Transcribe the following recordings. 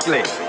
specifically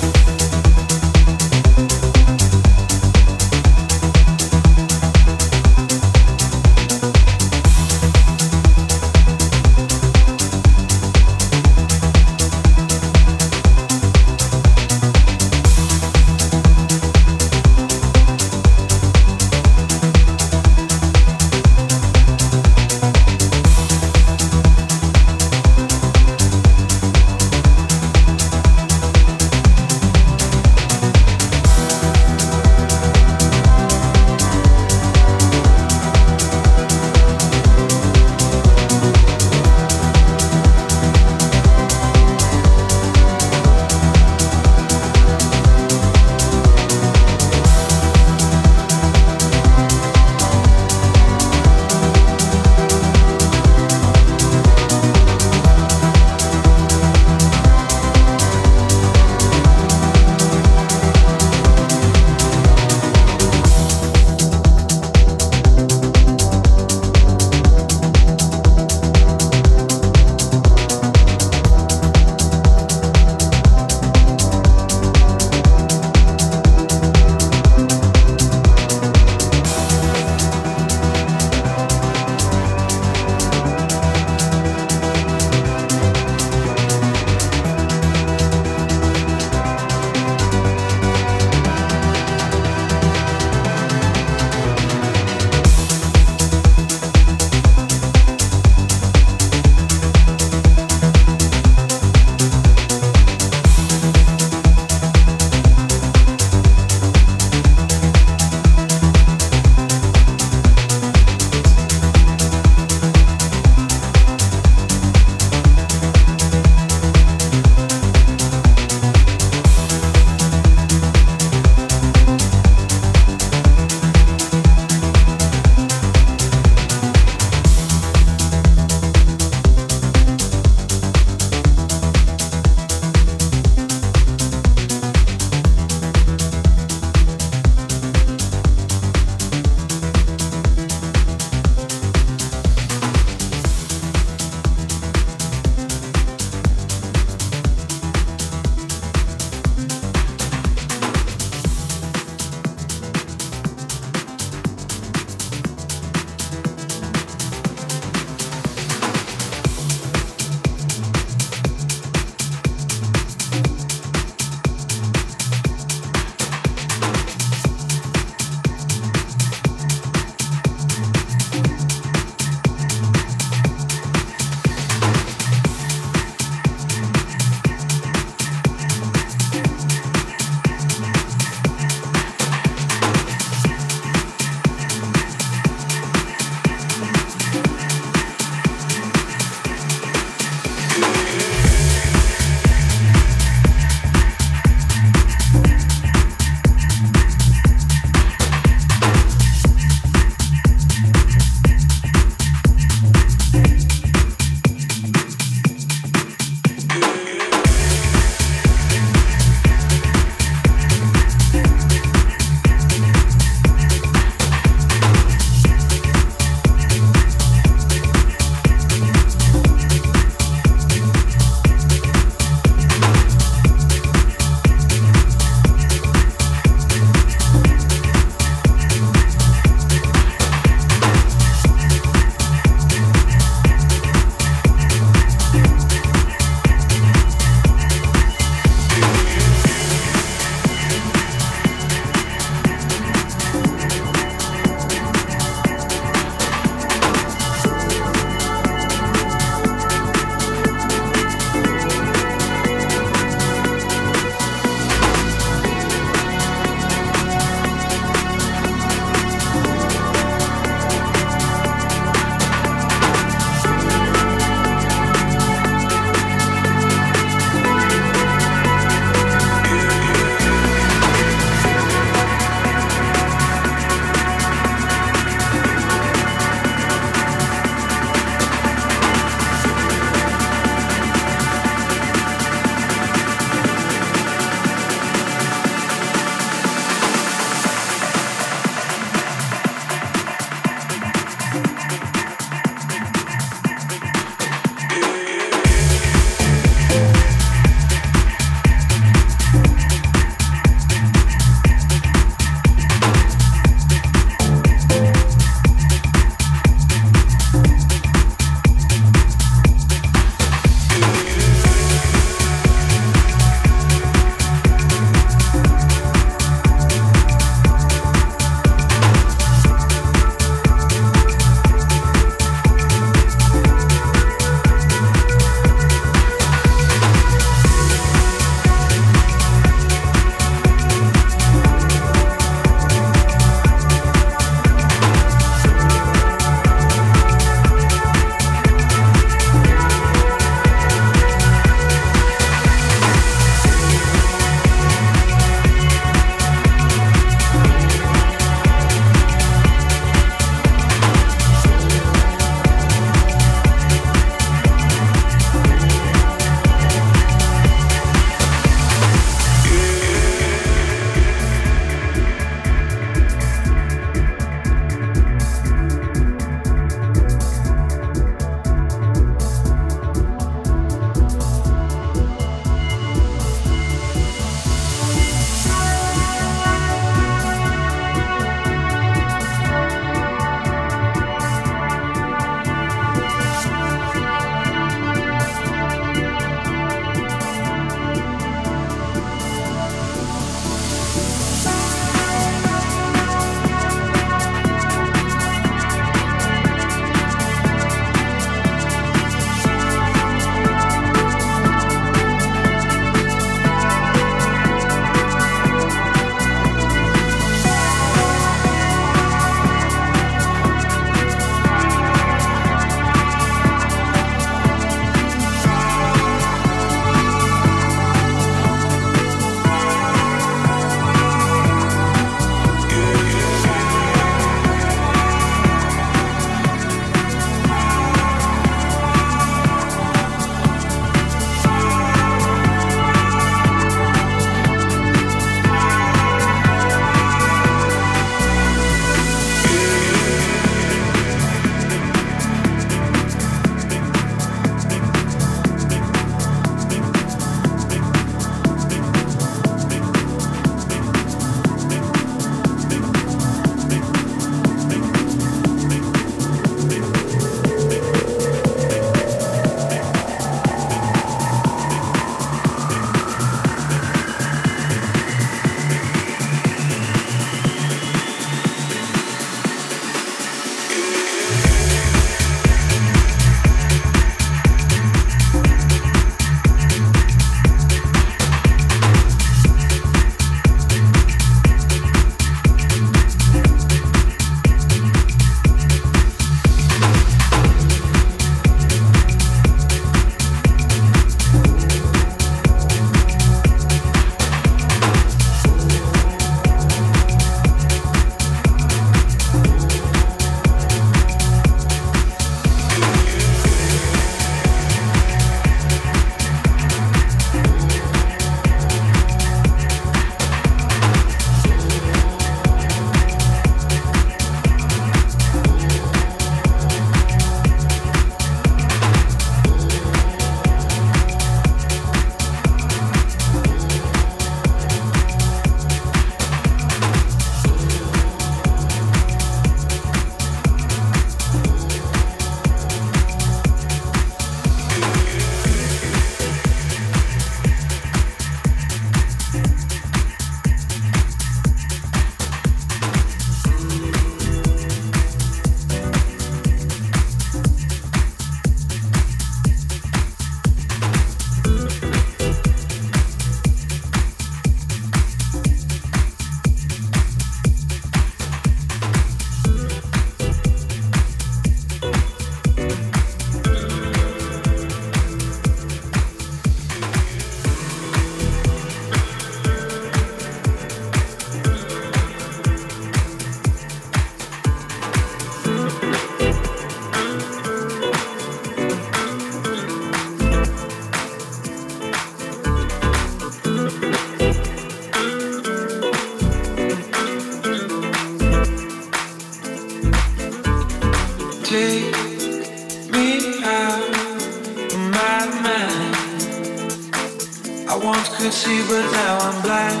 now I'm blind.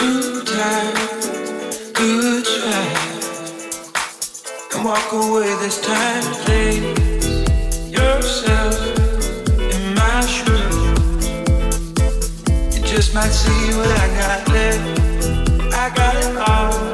Good try, good try. And walk away this time, please. Yourself in my shoes. You just might see what I got left. I got it all.